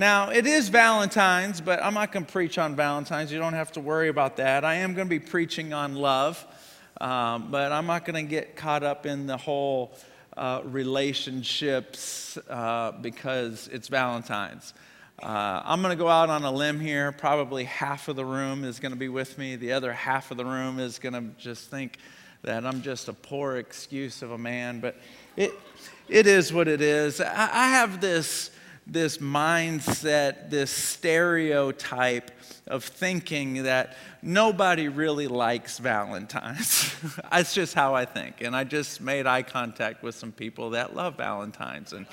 Now, it is Valentine's, but I'm not going to preach on Valentine's. You don't have to worry about that. I am going to be preaching on love, um, but I'm not going to get caught up in the whole uh, relationships uh, because it's Valentine's. Uh, I'm going to go out on a limb here. Probably half of the room is going to be with me. The other half of the room is going to just think that I'm just a poor excuse of a man. But it, it is what it is. I, I have this, this mindset, this stereotype of thinking that nobody really likes Valentine's. That's just how I think. And I just made eye contact with some people that love Valentine's. And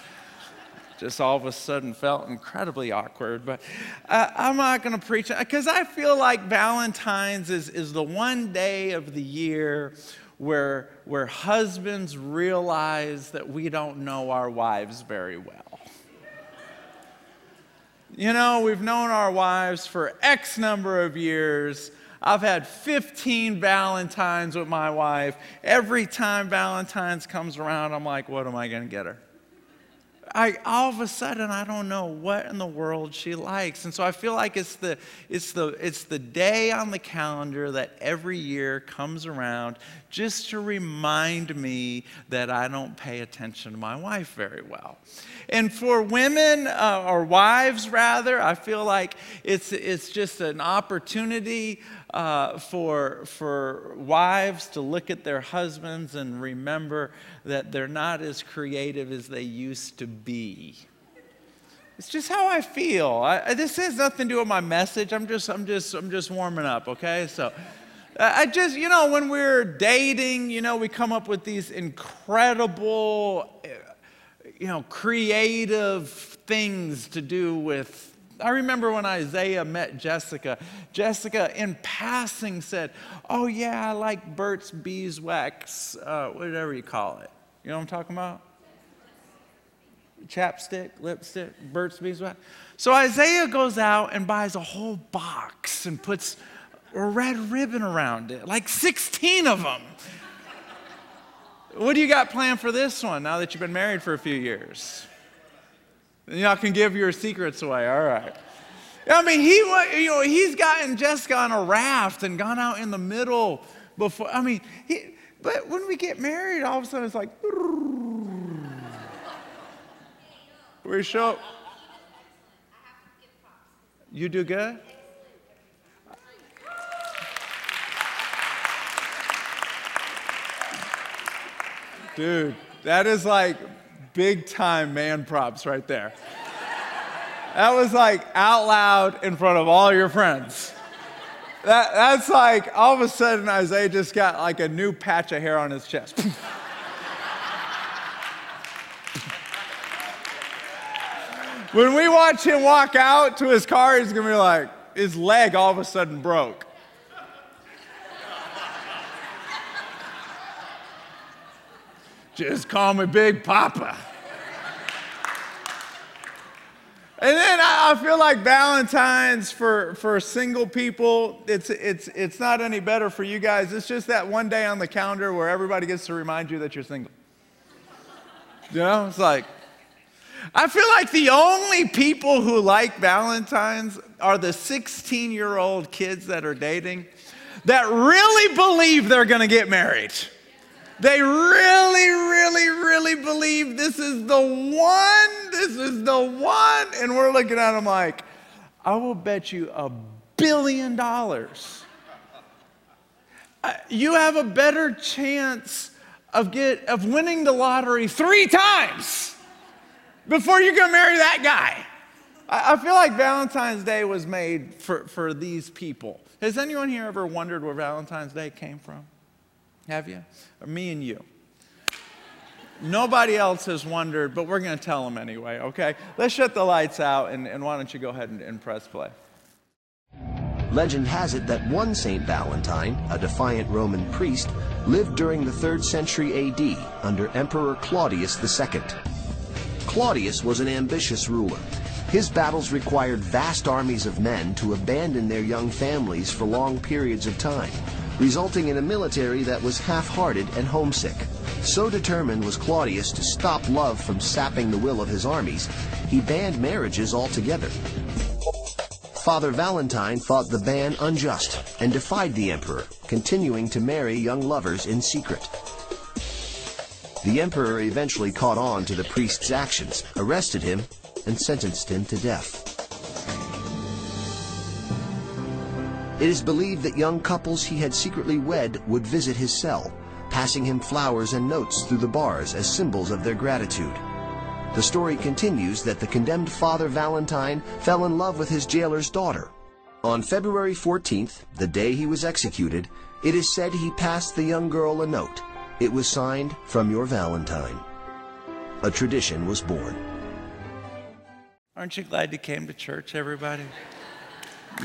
just all of a sudden felt incredibly awkward. But uh, I'm not going to preach because I feel like Valentine's is, is the one day of the year where, where husbands realize that we don't know our wives very well. You know, we've known our wives for X number of years. I've had 15 Valentines with my wife. Every time Valentine's comes around, I'm like, what am I going to get her? I, all of a sudden I don't know what in the world she likes. And so I feel like it's the, it's, the, it's the day on the calendar that every year comes around just to remind me that I don't pay attention to my wife very well. And for women, uh, or wives rather, I feel like it's, it's just an opportunity uh, for, for wives to look at their husbands and remember that they're not as creative as they used to be. It's just how I feel. I, this has nothing to do with my message. I'm just, I'm just, I'm just warming up. Okay, so. I just, you know, when we're dating, you know, we come up with these incredible, you know, creative things to do with I remember when Isaiah met Jessica, Jessica in passing said, Oh, yeah, I like Burt's Beeswax, uh, whatever you call it. You know what I'm talking about? Chapstick, lipstick, Burt's Beeswax. So Isaiah goes out and buys a whole box and puts a red ribbon around it, like 16 of them. what do you got planned for this one now that you've been married for a few years? Y'all can give your secrets away. All right. I mean, he, you know, he's gotten Jessica on a raft and gone out in the middle before. I mean, he, but when we get married, all of a sudden it's like, we show. You do good? Dude, that is like big time man props right there. That was like out loud in front of all your friends. That, that's like all of a sudden Isaiah just got like a new patch of hair on his chest. when we watch him walk out to his car, he's gonna be like, his leg all of a sudden broke. Just call me Big Papa. And then I feel like Valentine's for, for single people, it's, it's, it's not any better for you guys. It's just that one day on the calendar where everybody gets to remind you that you're single. You know, it's like, I feel like the only people who like Valentine's are the 16 year old kids that are dating that really believe they're gonna get married. They really, really, really believe this is the one, this is the one. And we're looking at them like, I will bet you a billion dollars. Uh, you have a better chance of, get, of winning the lottery three times before you go marry that guy. I, I feel like Valentine's Day was made for, for these people. Has anyone here ever wondered where Valentine's Day came from? Have you? Me and you? Nobody else has wondered, but we're going to tell them anyway, okay? Let's shut the lights out, and, and why don't you go ahead and, and press play? Legend has it that one St. Valentine, a defiant Roman priest, lived during the 3rd century AD under Emperor Claudius II. Claudius was an ambitious ruler. His battles required vast armies of men to abandon their young families for long periods of time resulting in a military that was half-hearted and homesick. So determined was Claudius to stop love from sapping the will of his armies, he banned marriages altogether. Father Valentine thought the ban unjust and defied the emperor, continuing to marry young lovers in secret. The emperor eventually caught on to the priest's actions, arrested him, and sentenced him to death. It is believed that young couples he had secretly wed would visit his cell, passing him flowers and notes through the bars as symbols of their gratitude. The story continues that the condemned Father Valentine fell in love with his jailer's daughter. On February 14th, the day he was executed, it is said he passed the young girl a note. It was signed from your Valentine. A tradition was born. Aren't you glad you came to church, everybody?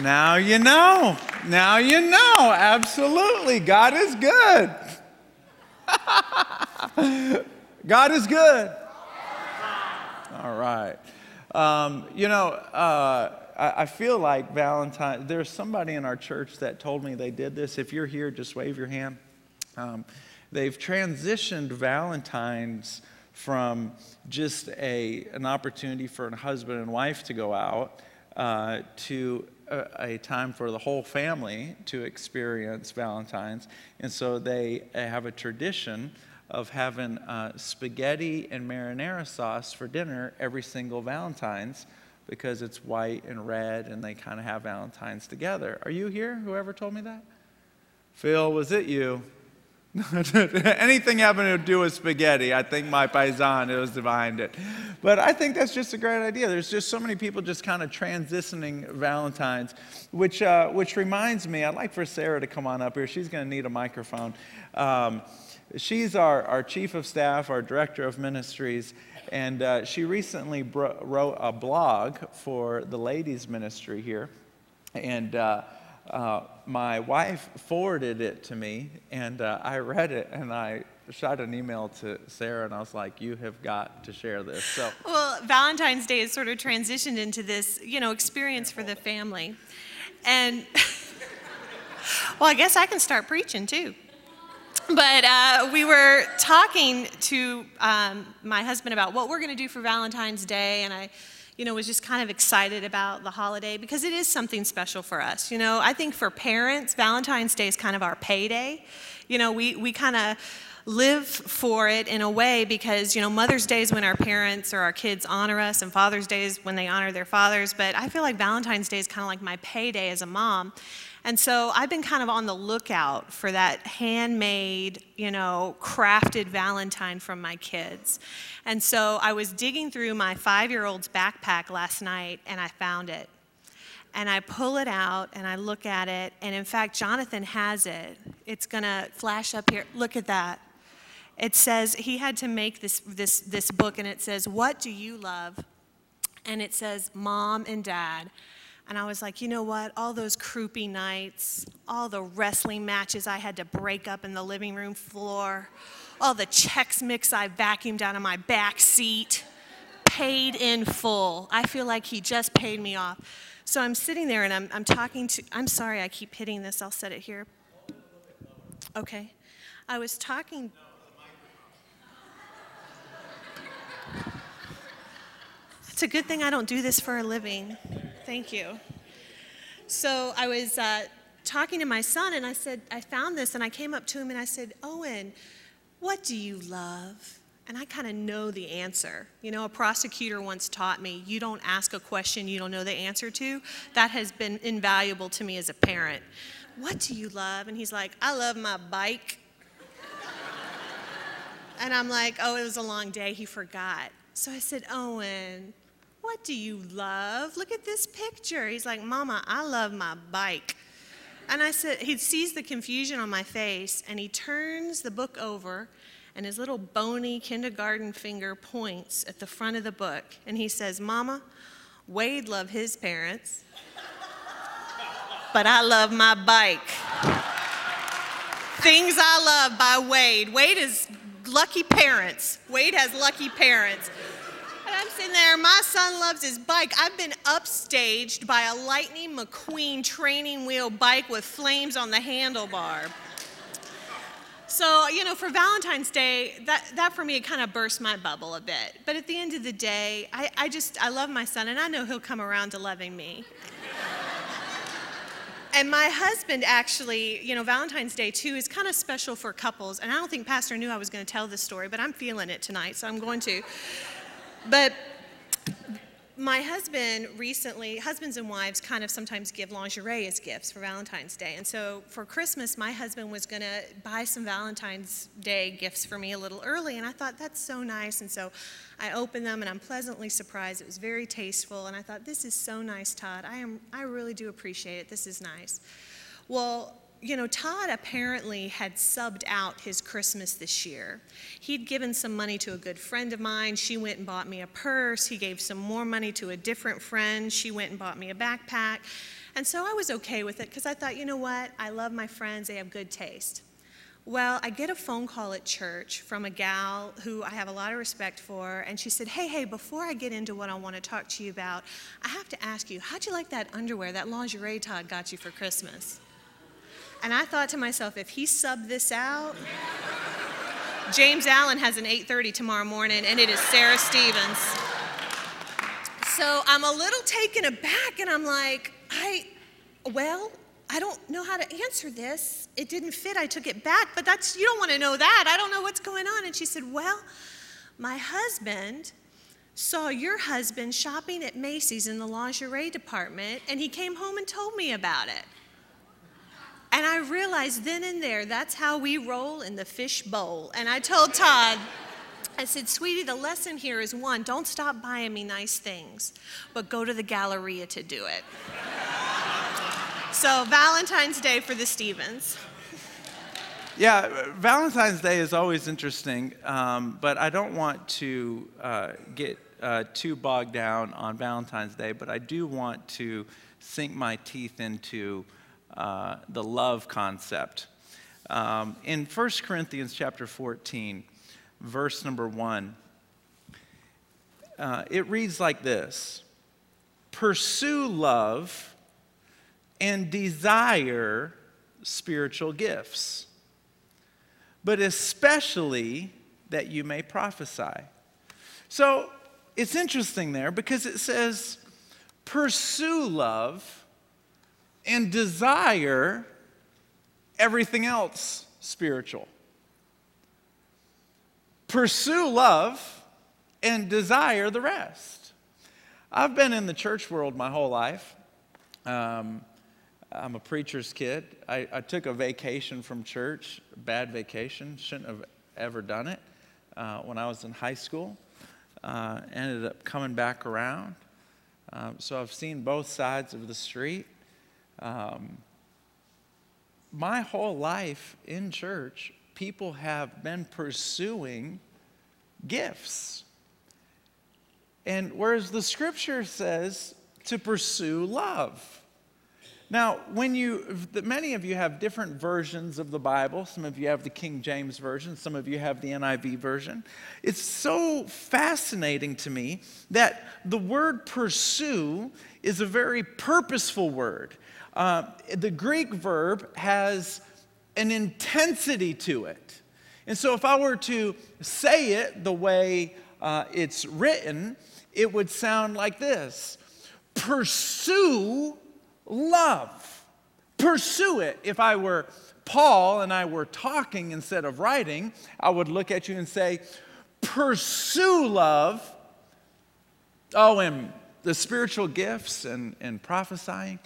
Now you know. Now you know. Absolutely. God is good. God is good. All right. Um, you know, uh, I, I, feel like Valentine, there's somebody in our church that told me they did this. If you're here, just wave your hand. Um, they've transitioned Valentine's from just a, an opportunity for a husband and wife to go out uh, to a, a, time for the whole family to experience Valentine's. And so they have a tradition of having uh, spaghetti and marinara sauce for dinner every single Valentine's because it's white and red and they kind of have Valentine's together. Are you here? Whoever told me that? Phil, was it you? Anything having to do with spaghetti, I think my paisan it was behind it. But I think that's just a great idea. There's just so many people just kind of transitioning Valentine's, which, uh, which reminds me, I'd like for Sarah to come on up here. She's going to need a microphone. Um, she's our, our chief of staff, our director of ministries, and uh, she recently bro- wrote a blog for the ladies' ministry here. And uh, uh, my wife forwarded it to me, and uh, I read it, and I shot an email to Sarah, and I was like, "You have got to share this." So, well, Valentine's Day has sort of transitioned into this, you know, experience for the family, and well, I guess I can start preaching too. But uh, we were talking to um, my husband about what we're going to do for Valentine's Day, and I you know, was just kind of excited about the holiday because it is something special for us. You know, I think for parents, Valentine's Day is kind of our payday. You know, we, we kind of live for it in a way because, you know, Mother's Day is when our parents or our kids honor us, and Father's Day is when they honor their fathers. But I feel like Valentine's Day is kind of like my payday as a mom. And so I've been kind of on the lookout for that handmade, you know, crafted Valentine from my kids. And so I was digging through my five year old's backpack last night and I found it. And I pull it out and I look at it. And in fact, Jonathan has it. It's going to flash up here. Look at that. It says he had to make this, this, this book, and it says, What do you love? And it says, Mom and Dad. And I was like, you know what? All those croupy nights, all the wrestling matches I had to break up in the living room floor, all the Chex Mix I vacuumed out of my back seat, paid in full. I feel like he just paid me off. So I'm sitting there and I'm, I'm talking to, I'm sorry I keep hitting this, I'll set it here. Okay. I was talking. It's a good thing I don't do this for a living. Thank you. So I was uh, talking to my son, and I said, I found this, and I came up to him and I said, Owen, what do you love? And I kind of know the answer. You know, a prosecutor once taught me, you don't ask a question you don't know the answer to. That has been invaluable to me as a parent. What do you love? And he's like, I love my bike. and I'm like, oh, it was a long day. He forgot. So I said, Owen, what do you love? Look at this picture. He's like, Mama, I love my bike. And I said, he sees the confusion on my face and he turns the book over and his little bony kindergarten finger points at the front of the book and he says, Mama, Wade loved his parents, but I love my bike. Things I Love by Wade. Wade is lucky parents. Wade has lucky parents. I'm sitting there, my son loves his bike. I've been upstaged by a Lightning McQueen training wheel bike with flames on the handlebar. So, you know, for Valentine's Day, that, that for me, it kind of burst my bubble a bit. But at the end of the day, I, I just, I love my son, and I know he'll come around to loving me. and my husband actually, you know, Valentine's Day too is kind of special for couples. And I don't think Pastor knew I was going to tell this story, but I'm feeling it tonight, so I'm going to. But my husband recently, husbands and wives kind of sometimes give lingerie as gifts for Valentine's Day. And so for Christmas, my husband was going to buy some Valentine's Day gifts for me a little early. And I thought, that's so nice. And so I opened them and I'm pleasantly surprised. It was very tasteful. And I thought, this is so nice, Todd. I, am, I really do appreciate it. This is nice. Well, you know, Todd apparently had subbed out his Christmas this year. He'd given some money to a good friend of mine. She went and bought me a purse. He gave some more money to a different friend. She went and bought me a backpack. And so I was okay with it because I thought, you know what? I love my friends, they have good taste. Well, I get a phone call at church from a gal who I have a lot of respect for, and she said, Hey, hey, before I get into what I want to talk to you about, I have to ask you, how'd you like that underwear, that lingerie Todd got you for Christmas? And I thought to myself, if he subbed this out, James Allen has an 8:30 tomorrow morning, and it is Sarah Stevens. So I'm a little taken aback, and I'm like, I, well, I don't know how to answer this. It didn't fit. I took it back, but that's you don't want to know that. I don't know what's going on. And she said, well, my husband saw your husband shopping at Macy's in the lingerie department, and he came home and told me about it. And I realized then and there that's how we roll in the fish bowl. And I told Todd, I said, sweetie, the lesson here is one, don't stop buying me nice things, but go to the Galleria to do it. so, Valentine's Day for the Stevens. Yeah, Valentine's Day is always interesting, um, but I don't want to uh, get uh, too bogged down on Valentine's Day, but I do want to sink my teeth into uh, the love concept. Um, in 1 Corinthians chapter 14, verse number 1, uh, it reads like this Pursue love and desire spiritual gifts, but especially that you may prophesy. So it's interesting there because it says, pursue love and desire everything else spiritual. Pursue love and desire the rest. I've been in the church world my whole life. Um, I'm a preacher's kid. I, I, took a vacation from church, bad vacation, shouldn't have ever done it uh, when I was in high school. Uh, ended up coming back around. Um, so I've seen both sides of the street. Um, my whole life in church, people have been pursuing gifts. And whereas the scripture says to pursue love. Now, when you, many of you have different versions of the Bible. Some of you have the King James Version, some of you have the NIV version. It's so fascinating to me that the word pursue is a very purposeful word. Uh, the Greek verb has an intensity to it. And so, if I were to say it the way uh, it's written, it would sound like this Pursue love. Pursue it. If I were Paul and I were talking instead of writing, I would look at you and say, Pursue love. Oh, and the spiritual gifts and, and prophesying.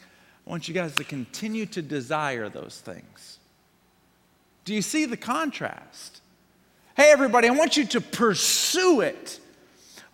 I want you guys to continue to desire those things. Do you see the contrast? Hey, everybody, I want you to pursue it.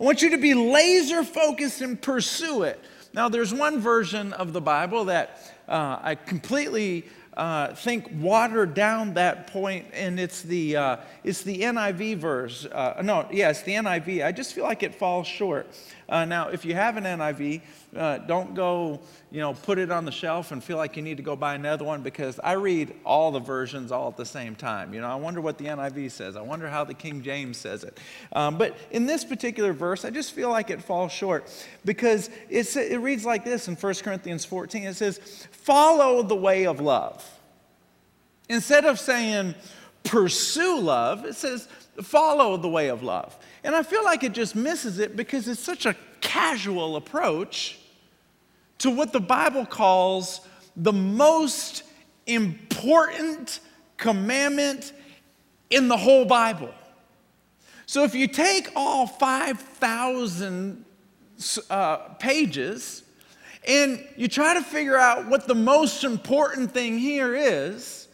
I want you to be laser focused and pursue it. Now, there's one version of the Bible that uh, I completely uh, think watered down that point, and it's the, uh, it's the NIV verse. Uh, no, yeah, the NIV. I just feel like it falls short. Uh, now, if you have an NIV, uh, don't go, you know, put it on the shelf and feel like you need to go buy another one because I read all the versions all at the same time. You know, I wonder what the NIV says. I wonder how the King James says it. Um, but in this particular verse, I just feel like it falls short because it's, it reads like this in 1 Corinthians 14. It says, follow the way of love. Instead of saying, pursue love, it says follow the way of love. And I feel like it just misses it because it's such a casual approach to what the Bible calls the most important commandment in the whole Bible. So if you take all 5,000 uh, pages and you try to figure out what the most important thing here is,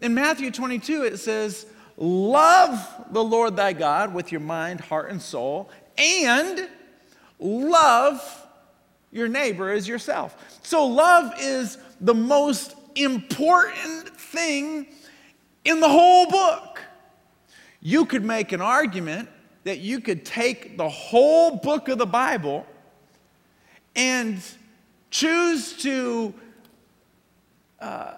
in Matthew 22 it says, Love the Lord thy God with your mind, heart, and soul, and love your neighbor as yourself. So, love is the most important thing in the whole book. You could make an argument that you could take the whole book of the Bible and choose to uh,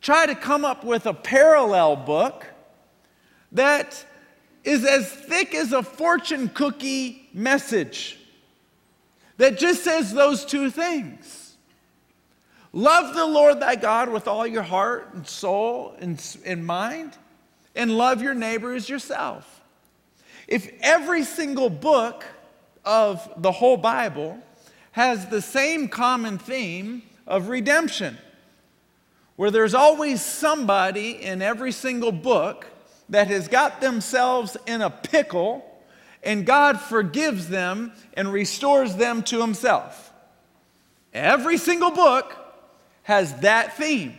try to come up with a parallel book that is as thick as a fortune cookie message that just says those two things. Love the Lord thy God with all your heart and soul and, and mind, and love your neighbor as yourself. If every single book of the whole Bible has the same common theme of redemption, where there's always somebody in every single book that has got themselves in a pickle and God forgives them and restores them to Himself. Every single book has that theme.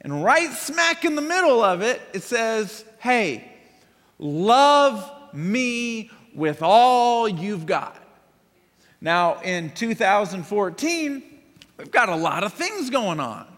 And right smack in the middle of it, it says, Hey, love me with all you've got. Now, in 2014, we've got a lot of things going on.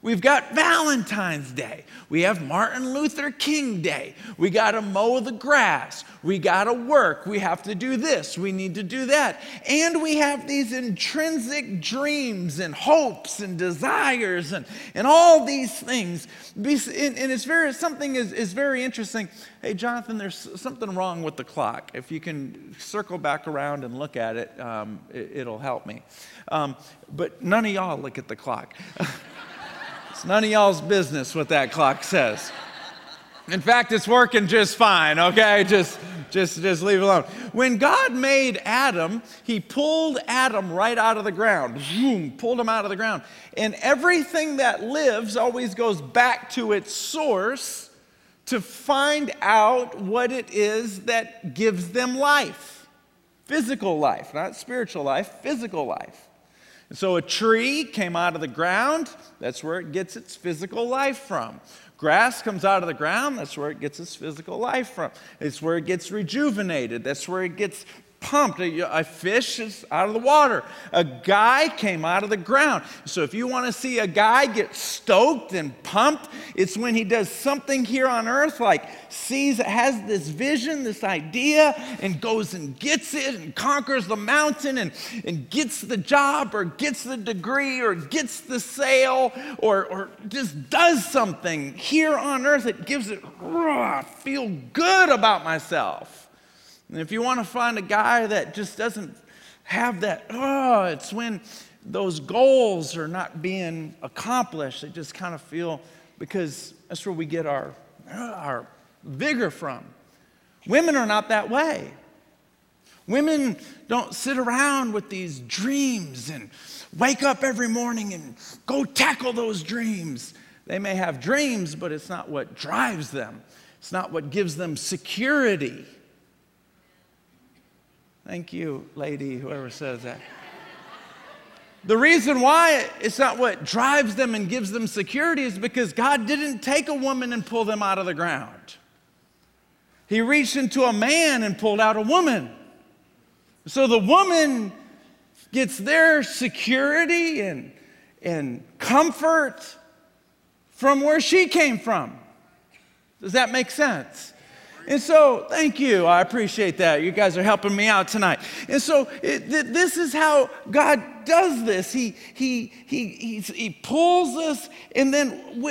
We've got Valentine's Day. We have Martin Luther King Day. We got to mow the grass. We got to work. We have to do this. We need to do that. And we have these intrinsic dreams and hopes and desires and, and all these things. And it's very, something is, is very interesting. Hey, Jonathan, there's something wrong with the clock. If you can circle back around and look at it, um, it will help me. Um, but none of y'all look at the clock. It's none of y'all's business what that clock says. In fact, it's working just fine, okay? Just, just, just leave it alone. When God made Adam, he pulled Adam right out of the ground. Boom, pulled him out of the ground. And everything that lives always goes back to its source to find out what it is that gives them life. Physical life, not spiritual life, physical life. And so a tree came out of the ground, that's where it gets its physical life from. Grass comes out of the ground, that's where it gets its physical life from. It's where it gets rejuvenated, that's where it gets pumped. A, fish is out of the water. A guy came out of the ground. So if you want to see a guy get stoked and pumped, it's when he does something here on earth, like sees, has this vision, this idea, and goes and gets it and conquers the mountain and, and gets the job or gets the degree or gets the sale or, or just does something here on earth that gives it, I feel good about myself. And if you want to find a guy that just doesn't have that, oh, it's when those goals are not being accomplished. They just kind of feel because that's where we get our, our vigor from. Women are not that way. Women don't sit around with these dreams and wake up every morning and go tackle those dreams. They may have dreams, but it's not what drives them, it's not what gives them security. Thank you, lady, whoever says that. The reason why it's not what drives them and gives them security is because God didn't take a woman and pull them out of the ground. He reached into a man and pulled out a woman. So the woman gets their security and, and comfort from where she came from. Does that make sense? And so, thank you. I appreciate that. You guys are helping me out tonight. And so, it, th- this is how God does this. He, he, he, he pulls us, and then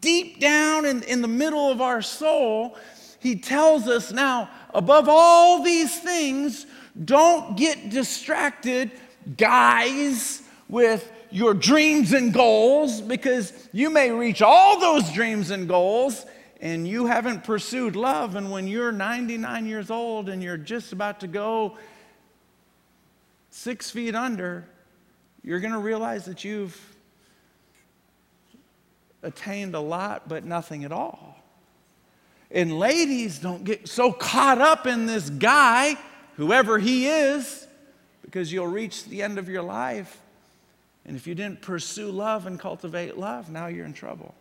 deep down in, in the middle of our soul, He tells us now, above all these things, don't get distracted, guys, with your dreams and goals because you may reach all those dreams and goals and you haven't pursued love. And when you're 99 years old and you're just about to go six feet under, you're going to realize that you've attained a lot, but nothing at all. And ladies, don't get so caught up in this guy, whoever he is, because you'll reach the end of your life. And if you didn't pursue love and cultivate love, now you're in trouble.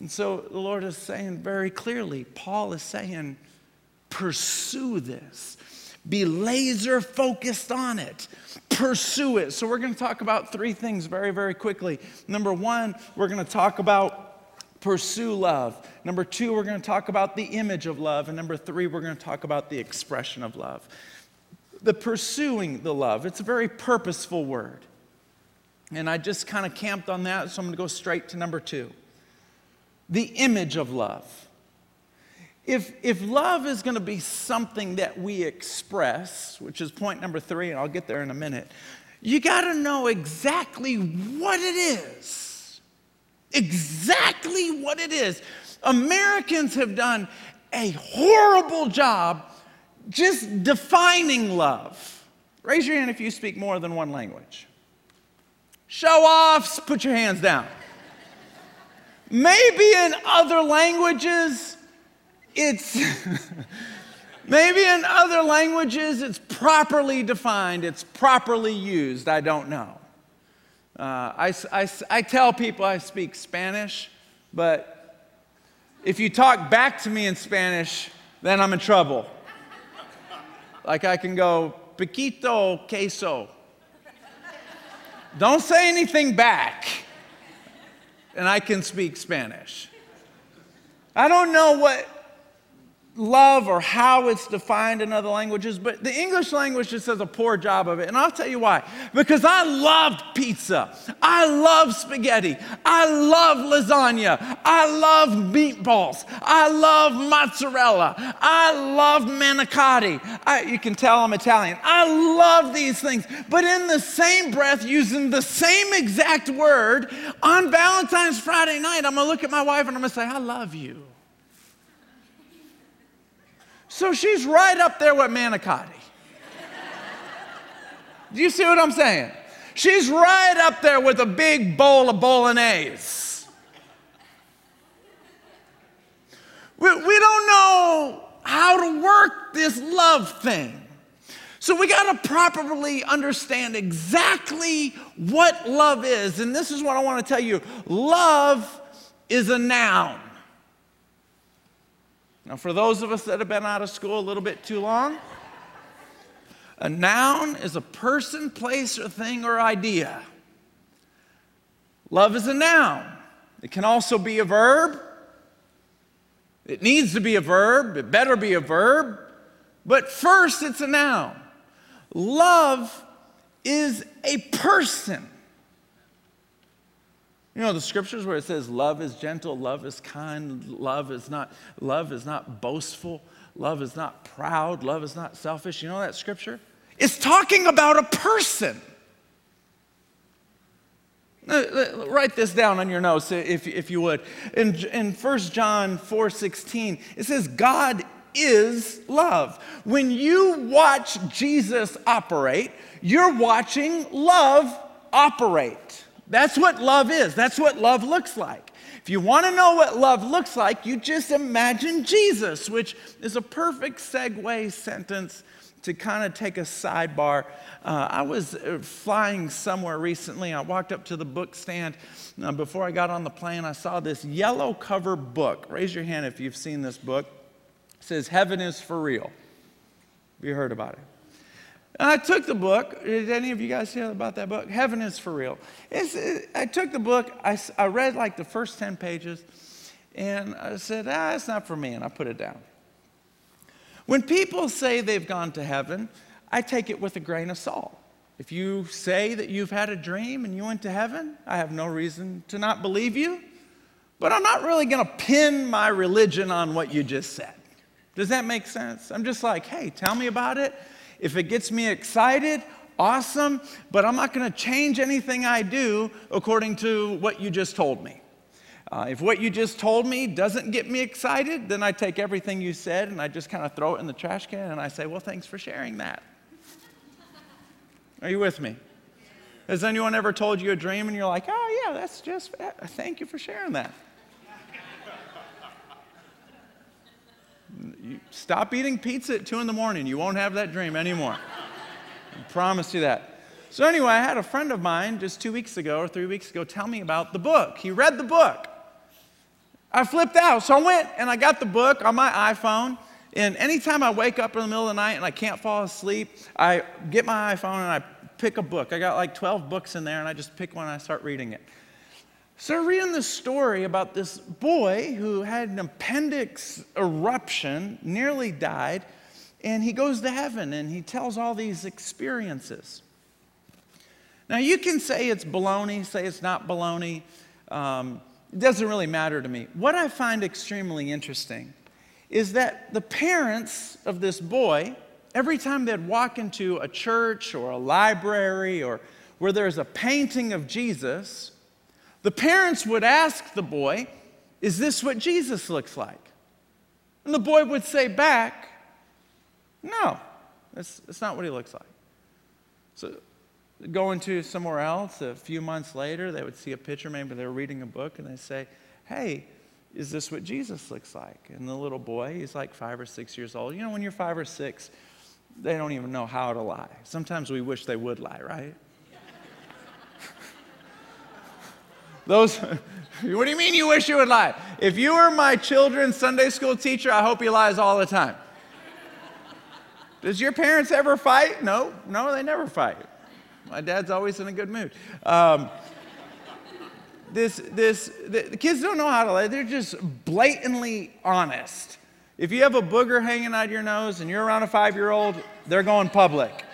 And so the Lord is saying very clearly, Paul is saying, pursue this. Be laser focused on it. Pursue it. So, we're going to talk about three things very, very quickly. Number one, we're going to talk about pursue love. Number two, we're going to talk about the image of love. And number three, we're going to talk about the expression of love. The pursuing the love, it's a very purposeful word. And I just kind of camped on that, so I'm going to go straight to number two the image of love. If, if love is going to be something that we express, which is point number three, and I'll get there in a minute, you got to know exactly what it is. Exactly what it is. Americans have done a horrible job just defining love. Raise your hand if you speak more than one language. Show offs, put your hands down. Maybe in other languages, it's maybe in other languages it's properly defined, it's properly used. I don't know. Uh, I, I, I tell people I speak Spanish, but if you talk back to me in Spanish, then I'm in trouble. Like I can go, piquito queso. Don't say anything back, and I can speak Spanish. I don't know what love or how it's defined in other languages, but the English language just does a poor job of it. And I'll tell you why. Because I loved pizza. I love spaghetti. I love lasagna. I love meatballs. I love mozzarella. I love manicotti. I, you can tell I'm Italian. I love these things. But in the same breath, using the same exact word, on Valentine's Friday night, I'm going to look at my wife and I'm going to say, I love you. So she's right up there with manicotti. Do you see what I'm saying? She's right up there with a big bowl of bolognese. We, we don't know how to work this love thing. So we got to properly understand exactly what love is. And this is what I want to tell you love is a noun. Now, for those of us that have been out of school a little bit too long, a noun is a person, place, or thing or idea. Love is a noun. It can also be a verb. It needs to be a verb. It better be a verb. But first, it's a noun. Love is a person. You know the scriptures where it says love is gentle, love is kind, love is not love is not boastful, love is not proud, love is not selfish. You know that scripture? It's talking about a person. Uh, write this down on your notes if, if you would. In, in 1 John 4 16, it says, God is love. When you watch Jesus operate, you're watching love operate. That's what love is. That's what love looks like. If you want to know what love looks like, you just imagine Jesus, which is a perfect segue sentence to kind of take a sidebar. Uh, I was uh, flying somewhere recently. I walked up to the book stand. Uh, before I got on the plane, I saw this yellow cover book. Raise your hand if you've seen this book. It says, Heaven is for real. Have you heard about it? I took the book. Did any of you guys hear about that book? Heaven is for real. It, I took the book, I, I read like the first 10 pages, and I said, ah, it's not for me, and I put it down. When people say they've gone to heaven, I take it with a grain of salt. If you say that you've had a dream and you went to heaven, I have no reason to not believe you, but I'm not really going to pin my religion on what you just said. Does that make sense? I'm just like, hey, tell me about it. If it gets me excited, awesome, but I'm not going to change anything I do according to what you just told me. Uh, if what you just told me doesn't get me excited, then I take everything you said and I just kind of throw it in the trash can and I say, Well, thanks for sharing that. Are you with me? Has anyone ever told you a dream and you're like, Oh, yeah, that's just, thank you for sharing that? Stop eating pizza at 2 in the morning. You won't have that dream anymore. I promise you that. So, anyway, I had a friend of mine just two weeks ago or three weeks ago tell me about the book. He read the book. I flipped out. So I went and I got the book on my iPhone. And anytime I wake up in the middle of the night and I can't fall asleep, I get my iPhone and I pick a book. I got like 12 books in there and I just pick one and I start reading it. So, reading this story about this boy who had an appendix eruption, nearly died, and he goes to heaven and he tells all these experiences. Now, you can say it's baloney, say it's not baloney. Um, it doesn't really matter to me. What I find extremely interesting is that the parents of this boy, every time they'd walk into a church or a library or where there's a painting of Jesus, the parents would ask the boy, Is this what Jesus looks like? And the boy would say back, No, that's, that's not what he looks like. So going to somewhere else, a few months later, they would see a picture, maybe they were reading a book, and they say, Hey, is this what Jesus looks like? And the little boy, he's like five or six years old. You know, when you're five or six, they don't even know how to lie. Sometimes we wish they would lie, right? Those, what do you mean you wish you would lie? If you were my children's Sunday school teacher, I hope he lies all the time. Does your parents ever fight? No, no, they never fight. My dad's always in a good mood. Um, this, this, the, the kids don't know how to lie. They're just blatantly honest. If you have a booger hanging out your nose and you're around a five year old, they're going public,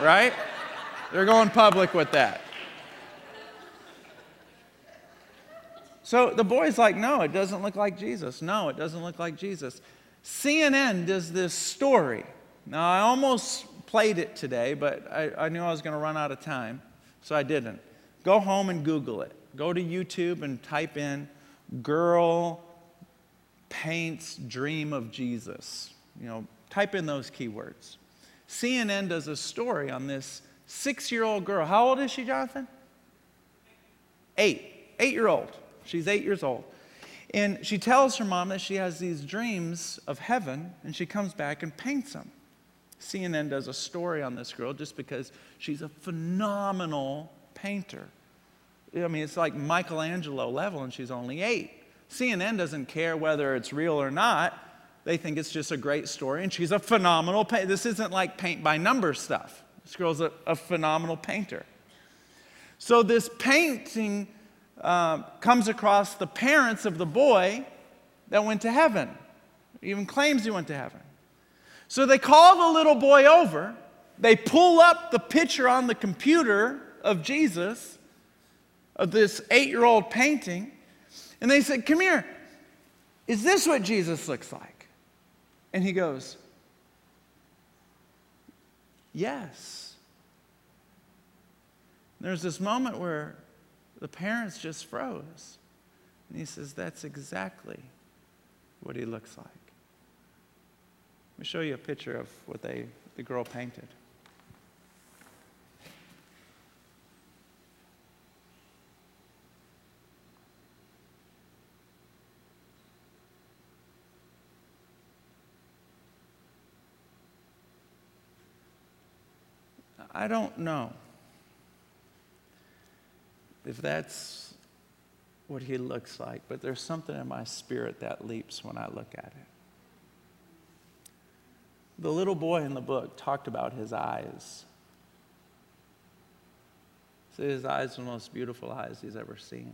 right? They're going public with that. So the boy's like, no, it doesn't look like Jesus. No, it doesn't look like Jesus. CNN does this story. Now, I almost played it today, but I, I knew I was going to run out of time, so I didn't. Go home and Google it. Go to YouTube and type in girl paints dream of Jesus. You know, type in those keywords. CNN does a story on this six year old girl. How old is she, Jonathan? Eight. Eight year old. She's eight years old. And she tells her mom that she has these dreams of heaven, and she comes back and paints them. CNN does a story on this girl just because she's a phenomenal painter. I mean, it's like Michelangelo level, and she's only eight. CNN doesn't care whether it's real or not. They think it's just a great story, and she's a phenomenal painter. This isn't like paint by number stuff. This girl's a, a phenomenal painter. So, this painting uh, comes across the parents of the boy that went to heaven, even claims he went to heaven. So they call the little boy over. They pull up the picture on the computer of Jesus, of this eight year old painting, and they said, Come here, is this what Jesus looks like? And he goes, Yes. There's this moment where the parents just froze. And he says, That's exactly what he looks like. Let me show you a picture of what they, the girl painted. I don't know if that's what he looks like, but there's something in my spirit that leaps when I look at it. The little boy in the book talked about his eyes. Said his eyes were the most beautiful eyes he's ever seen.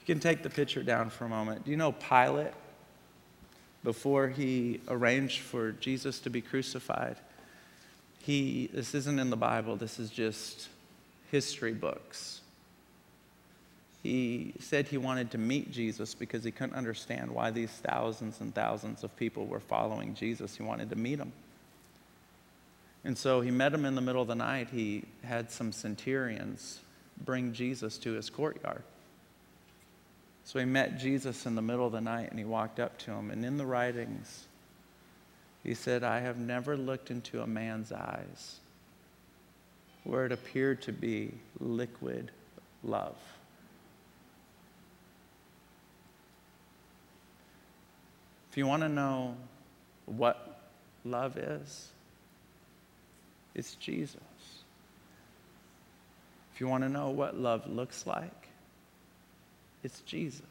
You can take the picture down for a moment. Do you know Pilate, before he arranged for Jesus to be crucified, he, this isn't in the Bible, this is just history books. He said he wanted to meet Jesus because he couldn't understand why these thousands and thousands of people were following Jesus. He wanted to meet him. And so he met him in the middle of the night. He had some centurions bring Jesus to his courtyard. So he met Jesus in the middle of the night and he walked up to him. And in the writings, he said, I have never looked into a man's eyes where it appeared to be liquid love. If you want to know what love is, it's Jesus. If you want to know what love looks like, it's Jesus.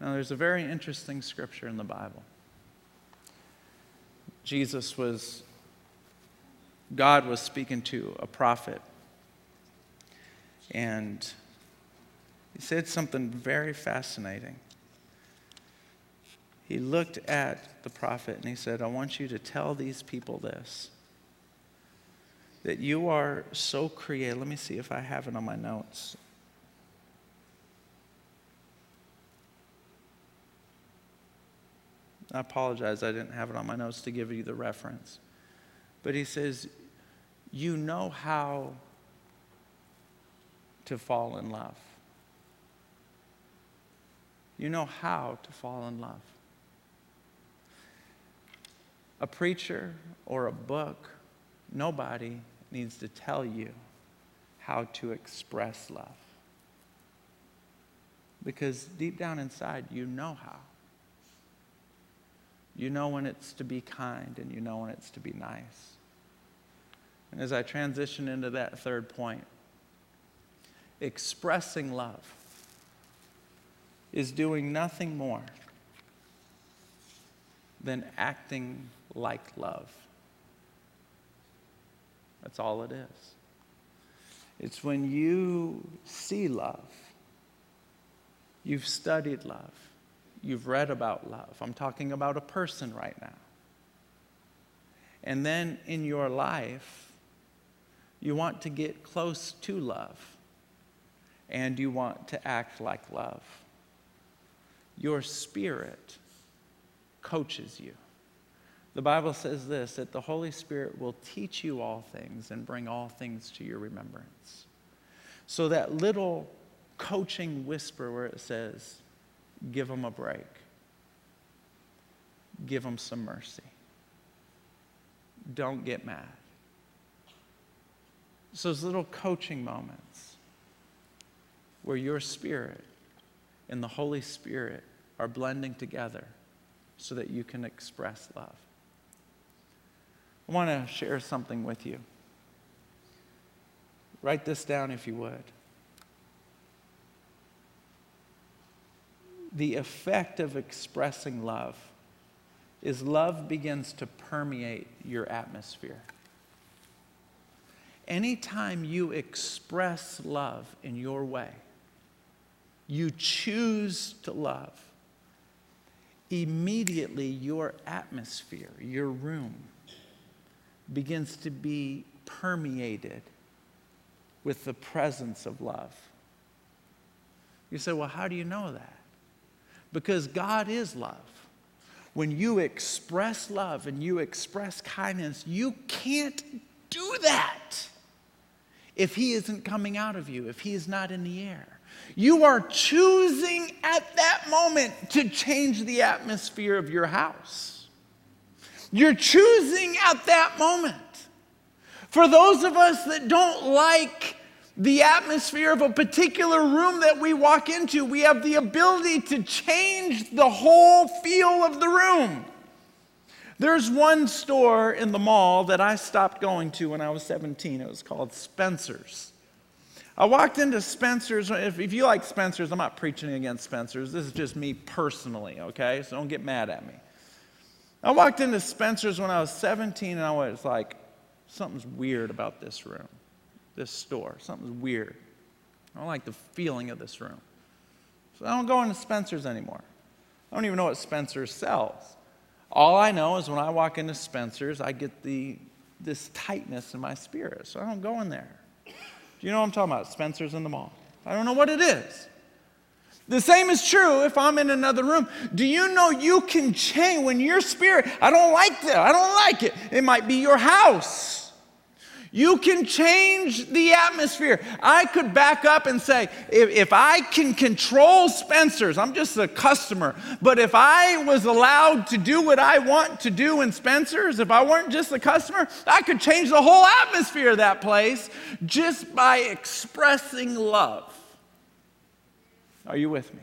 Now, there's a very interesting scripture in the Bible. Jesus was, God was speaking to a prophet, and he said something very fascinating. He looked at the prophet and he said, I want you to tell these people this that you are so creative. Let me see if I have it on my notes. I apologize, I didn't have it on my notes to give you the reference. But he says, You know how to fall in love. You know how to fall in love. A preacher or a book, nobody needs to tell you how to express love. Because deep down inside, you know how. You know when it's to be kind and you know when it's to be nice. And as I transition into that third point, expressing love is doing nothing more than acting like love. That's all it is. It's when you see love, you've studied love, you've read about love. I'm talking about a person right now. And then in your life, you want to get close to love and you want to act like love. Your spirit coaches you. The Bible says this that the Holy Spirit will teach you all things and bring all things to your remembrance. So that little coaching whisper where it says, give them a break, give them some mercy, don't get mad. Those little coaching moments where your spirit and the Holy Spirit are blending together so that you can express love. I want to share something with you. Write this down if you would. The effect of expressing love is love begins to permeate your atmosphere. Anytime you express love in your way, you choose to love, immediately your atmosphere, your room, begins to be permeated with the presence of love. You say, well, how do you know that? Because God is love. When you express love and you express kindness, you can't do that if He isn't coming out of you, if He is not in the air. You are choosing at that moment to change the atmosphere of your house. You're choosing at that moment. For those of us that don't like the atmosphere of a particular room that we walk into, we have the ability to change the whole feel of the room. There's one store in the mall that I stopped going to when I was 17. It was called Spencer's. I walked into Spencer's. If, if you like Spencer's, I'm not preaching against Spencer's. This is just me personally, okay? So don't get mad at me. I walked into Spencer's when I was 17 and I was like, something's weird about this room, this store. Something's weird. I don't like the feeling of this room. So I don't go into Spencer's anymore. I don't even know what Spencer's sells. All I know is when I walk into Spencer's, I get the, this tightness in my spirit. So I don't go in there. Do you know what I'm talking about? Spencer's in the mall. I don't know what it is. The same is true if I'm in another room. Do you know you can change when your spirit, I don't like that, I don't like it. It might be your house. You can change the atmosphere. I could back up and say, if, if, I can control Spencer's, I'm just a customer, but if I was allowed to do what I want to do in Spencer's, if I weren't just a customer, I could change the whole atmosphere of that place just by expressing love. Are you with me?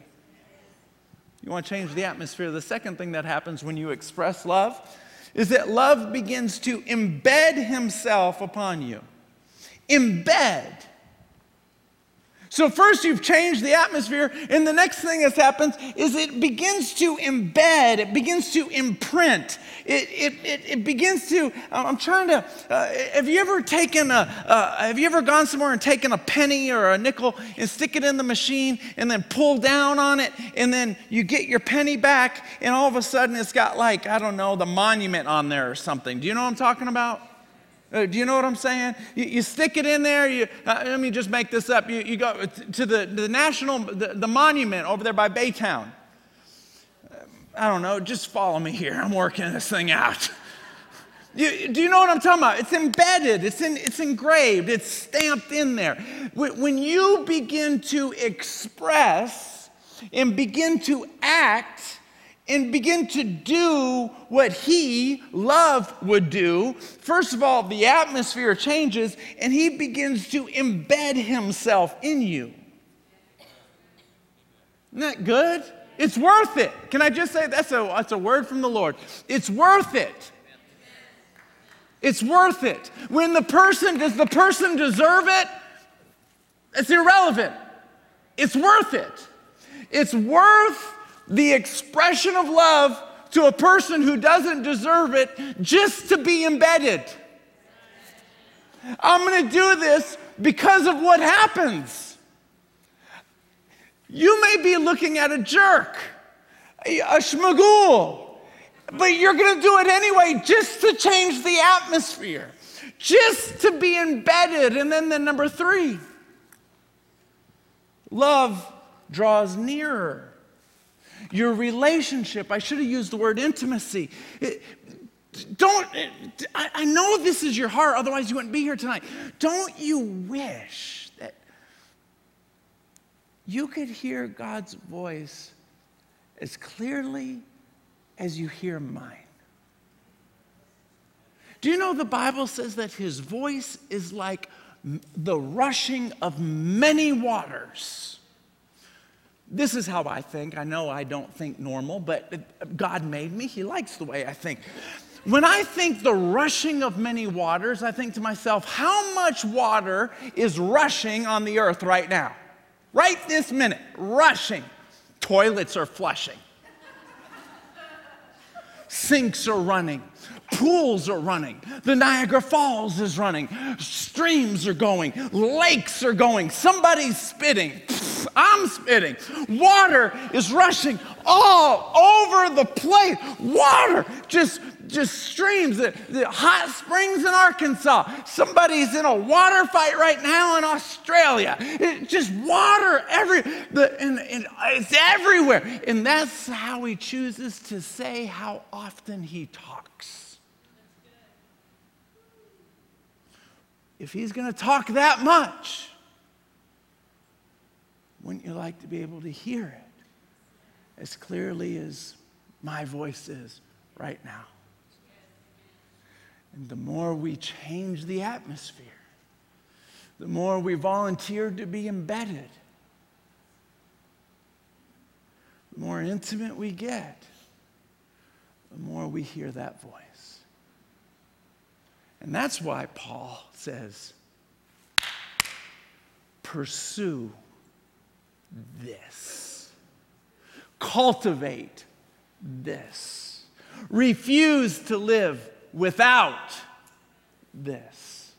You want to change the atmosphere. The second thing that happens when you express love is that love begins to embed himself upon you. Embed. So, first you've changed the atmosphere, and the next thing that happens is it begins to embed, it begins to imprint, it, it, it, it begins to. I'm trying to. Uh, have you ever taken a, uh, have you ever gone somewhere and taken a penny or a nickel and stick it in the machine and then pull down on it, and then you get your penny back, and all of a sudden it's got like, I don't know, the monument on there or something? Do you know what I'm talking about? Uh, do you know what I'm saying? You, you stick it in there. You, uh, let me just make this up. You, you go to the, the national, the, the monument over there by Baytown. I don't know, just follow me here. I'm working this thing out. You, do you know what I'm talking about? It's embedded, it's, in, it's engraved, it's stamped in there. When you begin to express and begin to act and begin to do what he, love, would do, first of all, the atmosphere changes and he begins to embed himself in you. Isn't that good? It's worth it. Can I just say that's a, that's a word from the Lord? It's worth it. It's worth it. When the person, does the person deserve it? It's irrelevant. It's worth it. It's worth the expression of love to a person who doesn't deserve it just to be embedded. I'm going to do this because of what happens. You may be looking at a jerk, a, schmagul, but you're going to do it anyway just to change the atmosphere, just to be embedded. And then the number three, love draws nearer. Your relationship, I should have used the word intimacy. It, don't, I, I know this is your heart, otherwise you wouldn't be here tonight. Don't you wish that you could hear God's voice as clearly as you hear mine. Do you know the Bible says that his voice is like the rushing of many waters? This is how I think. I know I don't think normal, but God made me. He likes the way I think. When I think the rushing of many waters, I think to myself, how much water is rushing on the earth right now? Right this minute, rushing. Toilets are flushing. Sinks are running. Pools are running. The Niagara Falls is running. Streams are going. Lakes are going. Somebody's spitting. I'm spitting. Water is rushing all over the place. Water just just streams, the, the hot springs in Arkansas. Somebody's in a water fight right now in Australia. It, just water every, the, and, and it's everywhere. And that's how he chooses to say how often he talks. If he's going to talk that much, wouldn't you like to be able to hear it as clearly as my voice is right now? And the more we change the atmosphere, the more we volunteer to be embedded, the more intimate we get, the more we hear that voice. And that's why Paul says, pursue this, cultivate this, refuse to live without this.